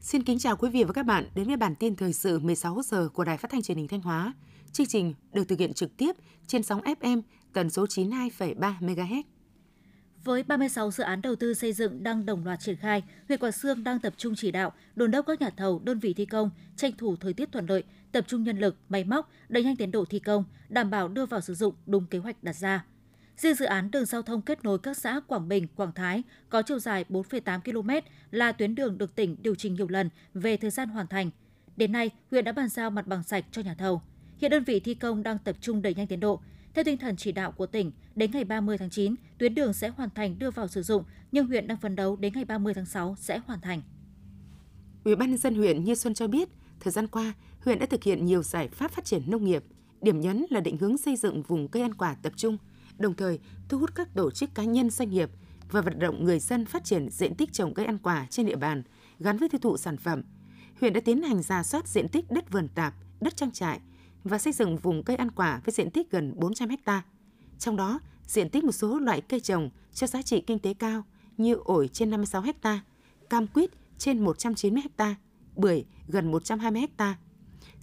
Xin kính chào quý vị và các bạn đến với bản tin thời sự 16 giờ của Đài Phát thanh Truyền hình Thanh Hóa. Chương trình được thực hiện trực tiếp trên sóng FM tần số 92,3 MHz. Với 36 dự án đầu tư xây dựng đang đồng loạt triển khai, huyện Quảng Sương đang tập trung chỉ đạo, đồn đốc các nhà thầu, đơn vị thi công, tranh thủ thời tiết thuận lợi, tập trung nhân lực, máy móc, đẩy nhanh tiến độ thi công, đảm bảo đưa vào sử dụng đúng kế hoạch đặt ra. Riêng dự án đường giao thông kết nối các xã Quảng Bình, Quảng Thái có chiều dài 4,8 km là tuyến đường được tỉnh điều chỉnh nhiều lần về thời gian hoàn thành. Đến nay, huyện đã bàn giao mặt bằng sạch cho nhà thầu. Hiện đơn vị thi công đang tập trung đẩy nhanh tiến độ. Theo tinh thần chỉ đạo của tỉnh, đến ngày 30 tháng 9, tuyến đường sẽ hoàn thành đưa vào sử dụng, nhưng huyện đang phấn đấu đến ngày 30 tháng 6 sẽ hoàn thành. Ủy ban nhân dân huyện Như Xuân cho biết, thời gian qua, huyện đã thực hiện nhiều giải pháp phát triển nông nghiệp. Điểm nhấn là định hướng xây dựng vùng cây ăn quả tập trung – đồng thời thu hút các tổ chức cá nhân doanh nghiệp và vận động người dân phát triển diện tích trồng cây ăn quả trên địa bàn gắn với tiêu thụ sản phẩm. Huyện đã tiến hành ra soát diện tích đất vườn tạp, đất trang trại và xây dựng vùng cây ăn quả với diện tích gần 400 ha. Trong đó, diện tích một số loại cây trồng cho giá trị kinh tế cao như ổi trên 56 ha, cam quýt trên 190 ha, bưởi gần 120 ha.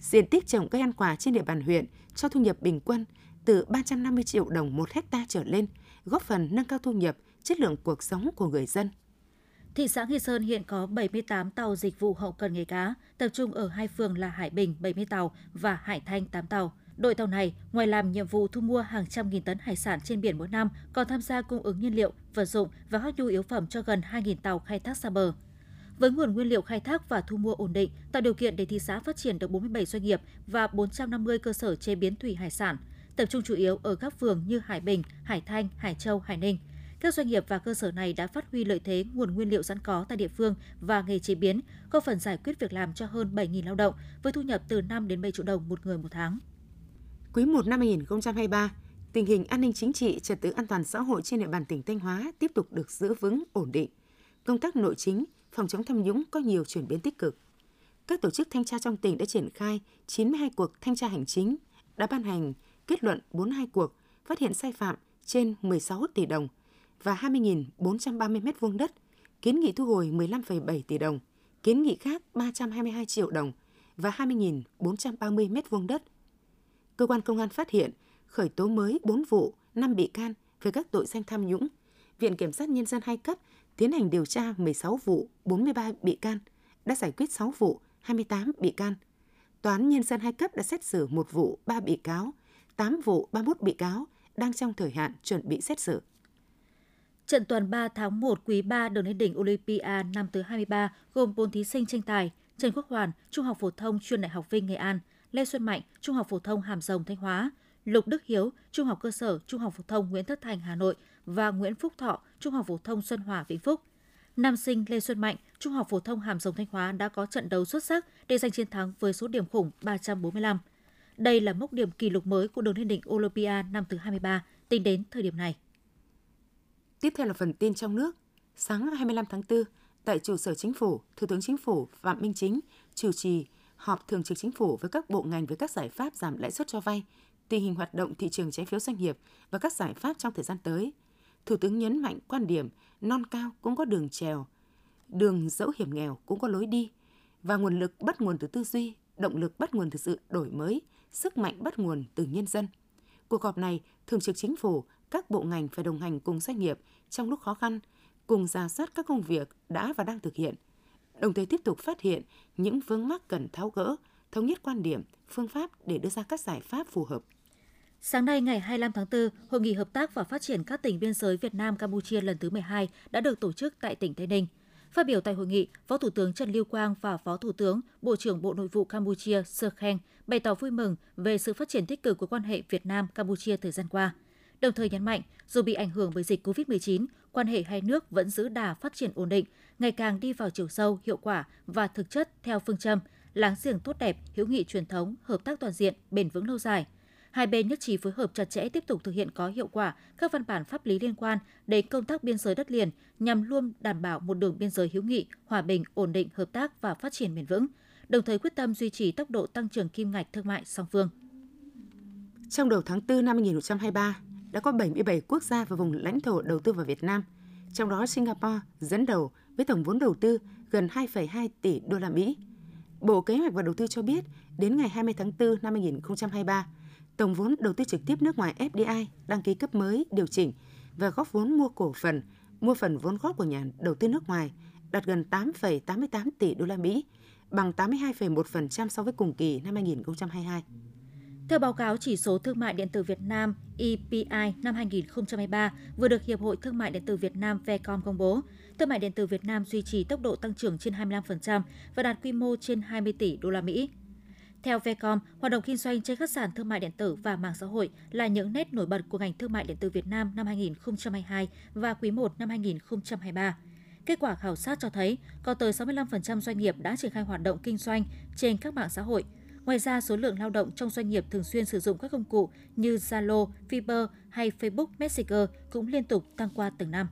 Diện tích trồng cây ăn quả trên địa bàn huyện cho thu nhập bình quân từ 350 triệu đồng một hecta trở lên, góp phần nâng cao thu nhập, chất lượng cuộc sống của người dân. Thị xã Nghi Sơn hiện có 78 tàu dịch vụ hậu cần nghề cá, tập trung ở hai phường là Hải Bình 70 tàu và Hải Thanh 8 tàu. Đội tàu này, ngoài làm nhiệm vụ thu mua hàng trăm nghìn tấn hải sản trên biển mỗi năm, còn tham gia cung ứng nhiên liệu, vật dụng và các nhu yếu phẩm cho gần 2.000 tàu khai thác xa bờ. Với nguồn nguyên liệu khai thác và thu mua ổn định, tạo điều kiện để thị xã phát triển được 47 doanh nghiệp và 450 cơ sở chế biến thủy hải sản – tập trung chủ yếu ở các phường như Hải Bình, Hải Thanh, Hải Châu, Hải Ninh. Các doanh nghiệp và cơ sở này đã phát huy lợi thế nguồn nguyên liệu sẵn có tại địa phương và nghề chế biến, góp phần giải quyết việc làm cho hơn 7.000 lao động với thu nhập từ 5 đến 7 triệu đồng một người một tháng. Quý 1 năm 2023, tình hình an ninh chính trị, trật tự an toàn xã hội trên địa bàn tỉnh Thanh Hóa tiếp tục được giữ vững, ổn định. Công tác nội chính, phòng chống tham nhũng có nhiều chuyển biến tích cực. Các tổ chức thanh tra trong tỉnh đã triển khai 92 cuộc thanh tra hành chính, đã ban hành kết luận 42 cuộc, phát hiện sai phạm trên 16 tỷ đồng và 20.430 m2 đất, kiến nghị thu hồi 15,7 tỷ đồng, kiến nghị khác 322 triệu đồng và 20.430 m2 đất. Cơ quan công an phát hiện khởi tố mới 4 vụ, 5 bị can về các tội danh tham nhũng. Viện Kiểm sát Nhân dân hai cấp tiến hành điều tra 16 vụ, 43 bị can, đã giải quyết 6 vụ, 28 bị can. Tòa án Nhân dân hai cấp đã xét xử một vụ, 3 bị cáo, 8 vụ 31 bị cáo đang trong thời hạn chuẩn bị xét xử. Trận tuần 3 tháng 1 quý 3 đường lên đỉnh Olympia năm thứ 23 gồm 4 thí sinh tranh tài: Trần Quốc Hoàn, Trung học phổ thông chuyên Đại học Vinh Nghệ An, Lê Xuân Mạnh, Trung học phổ thông Hàm Rồng Thanh Hóa, Lục Đức Hiếu, Trung học cơ sở Trung học phổ thông Nguyễn Tất Thành Hà Nội và Nguyễn Phúc Thọ, Trung học phổ thông Xuân Hòa Vĩnh Phúc. Nam sinh Lê Xuân Mạnh, Trung học phổ thông Hàm Rồng Thanh Hóa đã có trận đấu xuất sắc để giành chiến thắng với số điểm khủng 345. Đây là mốc điểm kỷ lục mới của đường lên đỉnh Olympia năm thứ 23 tính đến thời điểm này. Tiếp theo là phần tin trong nước. Sáng 25 tháng 4, tại trụ sở chính phủ, Thủ tướng Chính phủ Phạm Minh Chính chủ trì họp thường trực chính phủ với các bộ ngành với các giải pháp giảm lãi suất cho vay, tình hình hoạt động thị trường trái phiếu doanh nghiệp và các giải pháp trong thời gian tới. Thủ tướng nhấn mạnh quan điểm non cao cũng có đường trèo, đường dẫu hiểm nghèo cũng có lối đi và nguồn lực bắt nguồn từ tư duy, động lực bắt nguồn từ sự đổi mới, sức mạnh bắt nguồn từ nhân dân. Cuộc họp này, Thường trực Chính phủ, các bộ ngành phải đồng hành cùng doanh nghiệp trong lúc khó khăn, cùng ra soát các công việc đã và đang thực hiện, đồng thời tiếp tục phát hiện những vướng mắc cần tháo gỡ, thống nhất quan điểm, phương pháp để đưa ra các giải pháp phù hợp. Sáng nay ngày 25 tháng 4, Hội nghị hợp tác và phát triển các tỉnh biên giới Việt Nam Campuchia lần thứ 12 đã được tổ chức tại tỉnh Tây Ninh. Phát biểu tại hội nghị, Phó Thủ tướng Trần Lưu Quang và Phó Thủ tướng, Bộ trưởng Bộ Nội vụ Campuchia Sơ Khen bày tỏ vui mừng về sự phát triển tích cực của quan hệ Việt Nam Campuchia thời gian qua. Đồng thời nhấn mạnh, dù bị ảnh hưởng bởi dịch COVID-19, quan hệ hai nước vẫn giữ đà phát triển ổn định, ngày càng đi vào chiều sâu, hiệu quả và thực chất theo phương châm láng giềng tốt đẹp, hữu nghị truyền thống, hợp tác toàn diện, bền vững lâu dài – Hai bên nhất trí phối hợp chặt chẽ tiếp tục thực hiện có hiệu quả các văn bản pháp lý liên quan đến công tác biên giới đất liền nhằm luôn đảm bảo một đường biên giới hữu nghị, hòa bình, ổn định, hợp tác và phát triển bền vững, đồng thời quyết tâm duy trì tốc độ tăng trưởng kim ngạch thương mại song phương. Trong đầu tháng 4 năm 2023, đã có 77 quốc gia và vùng lãnh thổ đầu tư vào Việt Nam, trong đó Singapore dẫn đầu với tổng vốn đầu tư gần 2,2 tỷ đô la Mỹ. Bộ Kế hoạch và Đầu tư cho biết, đến ngày 20 tháng 4 năm 2023, tổng vốn đầu tư trực tiếp nước ngoài FDI đăng ký cấp mới điều chỉnh và góp vốn mua cổ phần, mua phần vốn góp của nhà đầu tư nước ngoài đạt gần 8,88 tỷ đô la Mỹ, bằng 82,1% so với cùng kỳ năm 2022. Theo báo cáo chỉ số thương mại điện tử Việt Nam EPI năm 2023 vừa được Hiệp hội Thương mại điện tử Việt Nam Vcom công bố, thương mại điện tử Việt Nam duy trì tốc độ tăng trưởng trên 25% và đạt quy mô trên 20 tỷ đô la Mỹ. Theo Vcom, hoạt động kinh doanh trên các sàn thương mại điện tử và mạng xã hội là những nét nổi bật của ngành thương mại điện tử Việt Nam năm 2022 và quý 1 năm 2023. Kết quả khảo sát cho thấy có tới 65% doanh nghiệp đã triển khai hoạt động kinh doanh trên các mạng xã hội. Ngoài ra, số lượng lao động trong doanh nghiệp thường xuyên sử dụng các công cụ như Zalo, Viber hay Facebook Messenger cũng liên tục tăng qua từng năm.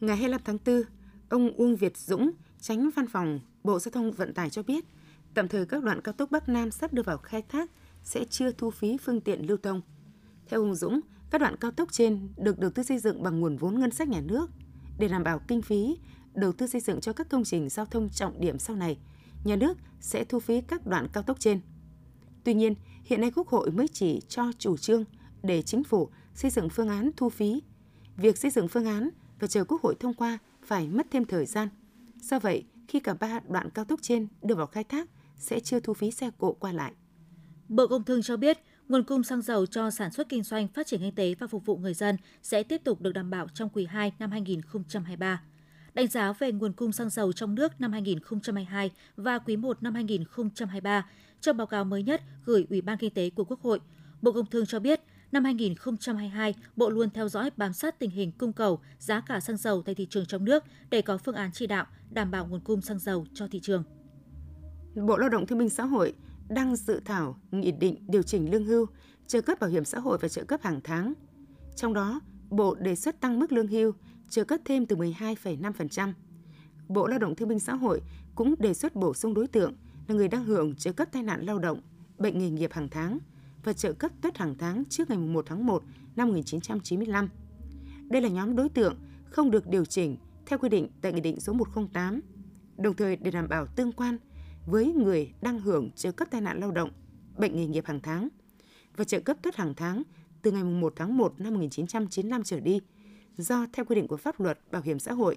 Ngày 25 tháng 4, ông Uông Việt Dũng, tránh văn phòng Bộ Giao thông Vận tải cho biết, tạm thời các đoạn cao tốc Bắc Nam sắp đưa vào khai thác sẽ chưa thu phí phương tiện lưu thông. Theo ông Dũng, các đoạn cao tốc trên được đầu tư xây dựng bằng nguồn vốn ngân sách nhà nước để đảm bảo kinh phí đầu tư xây dựng cho các công trình giao thông trọng điểm sau này, nhà nước sẽ thu phí các đoạn cao tốc trên. Tuy nhiên, hiện nay Quốc hội mới chỉ cho chủ trương để chính phủ xây dựng phương án thu phí. Việc xây dựng phương án và chờ Quốc hội thông qua phải mất thêm thời gian. Do vậy, khi cả ba đoạn cao tốc trên đưa vào khai thác sẽ chưa thu phí xe cộ qua lại. Bộ Công Thương cho biết, nguồn cung xăng dầu cho sản xuất kinh doanh, phát triển kinh tế và phục vụ người dân sẽ tiếp tục được đảm bảo trong quý 2 năm 2023. Đánh giá về nguồn cung xăng dầu trong nước năm 2022 và quý 1 năm 2023, trong báo cáo mới nhất gửi Ủy ban Kinh tế của Quốc hội, Bộ Công Thương cho biết, năm 2022, Bộ luôn theo dõi bám sát tình hình cung cầu, giá cả xăng dầu tại thị trường trong nước để có phương án chỉ đạo đảm bảo nguồn cung xăng dầu cho thị trường. Bộ Lao động Thương binh Xã hội đang dự thảo nghị định điều chỉnh lương hưu, trợ cấp bảo hiểm xã hội và trợ cấp hàng tháng. Trong đó, Bộ đề xuất tăng mức lương hưu, trợ cấp thêm từ 12,5%. Bộ Lao động Thương binh Xã hội cũng đề xuất bổ sung đối tượng là người đang hưởng trợ cấp tai nạn lao động, bệnh nghề nghiệp hàng tháng và trợ cấp tuất hàng tháng trước ngày 1 tháng 1 năm 1995. Đây là nhóm đối tượng không được điều chỉnh theo quy định tại Nghị định số 108, đồng thời để đảm bảo tương quan với người đang hưởng trợ cấp tai nạn lao động, bệnh nghề nghiệp hàng tháng và trợ cấp tuất hàng tháng từ ngày 1 tháng 1 năm 1995 trở đi, do theo quy định của pháp luật bảo hiểm xã hội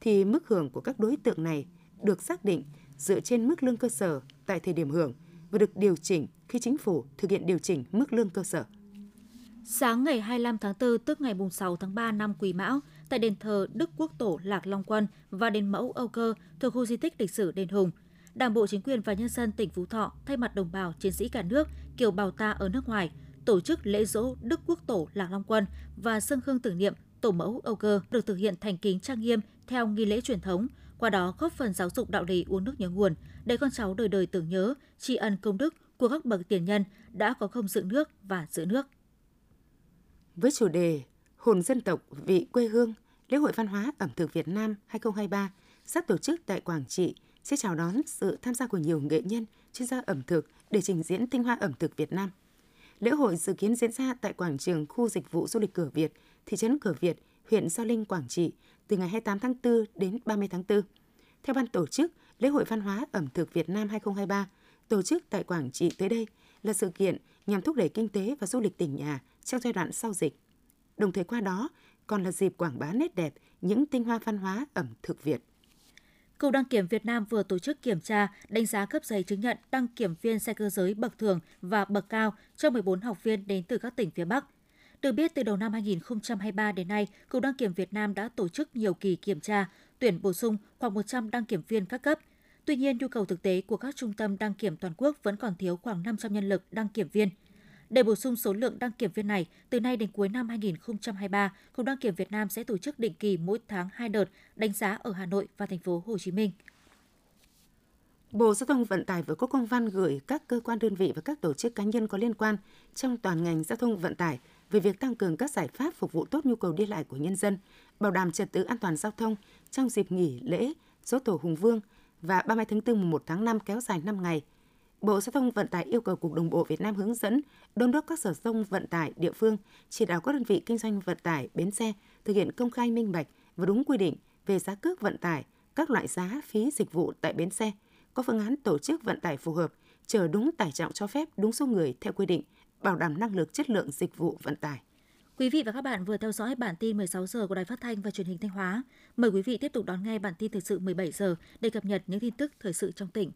thì mức hưởng của các đối tượng này được xác định dựa trên mức lương cơ sở tại thời điểm hưởng và được điều chỉnh khi chính phủ thực hiện điều chỉnh mức lương cơ sở. Sáng ngày 25 tháng 4 tức ngày 6 tháng 3 năm Quý Mão, tại đền thờ Đức Quốc Tổ Lạc Long Quân và đền mẫu Âu Cơ thuộc khu di tích lịch sử Đền Hùng, Đảng bộ chính quyền và nhân dân tỉnh Phú Thọ thay mặt đồng bào chiến sĩ cả nước kiều bào ta ở nước ngoài tổ chức lễ dỗ Đức Quốc Tổ Lạc Long Quân và sân hương tưởng niệm Tổ mẫu Âu Cơ được thực hiện thành kính trang nghiêm theo nghi lễ truyền thống, qua đó góp phần giáo dục đạo lý uống nước nhớ nguồn để con cháu đời đời tưởng nhớ, tri ân công đức của các bậc tiền nhân đã có công dựng nước và giữ nước. Với chủ đề Hồn dân tộc vị quê hương, lễ hội văn hóa ẩm thực Việt Nam 2023 sắp tổ chức tại Quảng Trị sẽ chào đón sự tham gia của nhiều nghệ nhân, chuyên gia ẩm thực để trình diễn tinh hoa ẩm thực Việt Nam. Lễ hội dự kiến diễn ra tại quảng trường khu dịch vụ du lịch Cửa Việt, thị trấn Cửa Việt, huyện Gio Linh, Quảng Trị từ ngày 28 tháng 4 đến 30 tháng 4. Theo ban tổ chức, lễ hội văn hóa ẩm thực Việt Nam 2023 tổ chức tại Quảng Trị tới đây là sự kiện nhằm thúc đẩy kinh tế và du lịch tỉnh nhà trong giai đoạn sau dịch. Đồng thời qua đó còn là dịp quảng bá nét đẹp những tinh hoa văn hóa ẩm thực Việt. Cục Đăng kiểm Việt Nam vừa tổ chức kiểm tra, đánh giá cấp giấy chứng nhận đăng kiểm viên xe cơ giới bậc thường và bậc cao cho 14 học viên đến từ các tỉnh phía Bắc. Được biết, từ đầu năm 2023 đến nay, Cục Đăng kiểm Việt Nam đã tổ chức nhiều kỳ kiểm tra, tuyển bổ sung khoảng 100 đăng kiểm viên các cấp. Tuy nhiên, nhu cầu thực tế của các trung tâm đăng kiểm toàn quốc vẫn còn thiếu khoảng 500 nhân lực đăng kiểm viên – để bổ sung số lượng đăng kiểm viên này, từ nay đến cuối năm 2023, Cục Đăng kiểm Việt Nam sẽ tổ chức định kỳ mỗi tháng 2 đợt đánh giá ở Hà Nội và thành phố Hồ Chí Minh. Bộ Giao thông Vận tải vừa có công văn gửi các cơ quan đơn vị và các tổ chức cá nhân có liên quan trong toàn ngành giao thông vận tải về việc tăng cường các giải pháp phục vụ tốt nhu cầu đi lại của nhân dân, bảo đảm trật tự an toàn giao thông trong dịp nghỉ lễ Dỗ Tổ Hùng Vương và 30 tháng 4 mùng 1 tháng 5 kéo dài 5 ngày – Bộ Giao thông Vận tải yêu cầu Cục Đường bộ Việt Nam hướng dẫn, đôn đốc các sở giao thông vận tải địa phương, chỉ đạo các đơn vị kinh doanh vận tải, bến xe thực hiện công khai minh bạch và đúng quy định về giá cước vận tải, các loại giá phí dịch vụ tại bến xe, có phương án tổ chức vận tải phù hợp, chở đúng tải trọng cho phép, đúng số người theo quy định, bảo đảm năng lực chất lượng dịch vụ vận tải. Quý vị và các bạn vừa theo dõi bản tin 16 giờ của Đài Phát thanh và Truyền hình Thanh Hóa. Mời quý vị tiếp tục đón nghe bản tin thời sự 17 giờ để cập nhật những tin tức thời sự trong tỉnh.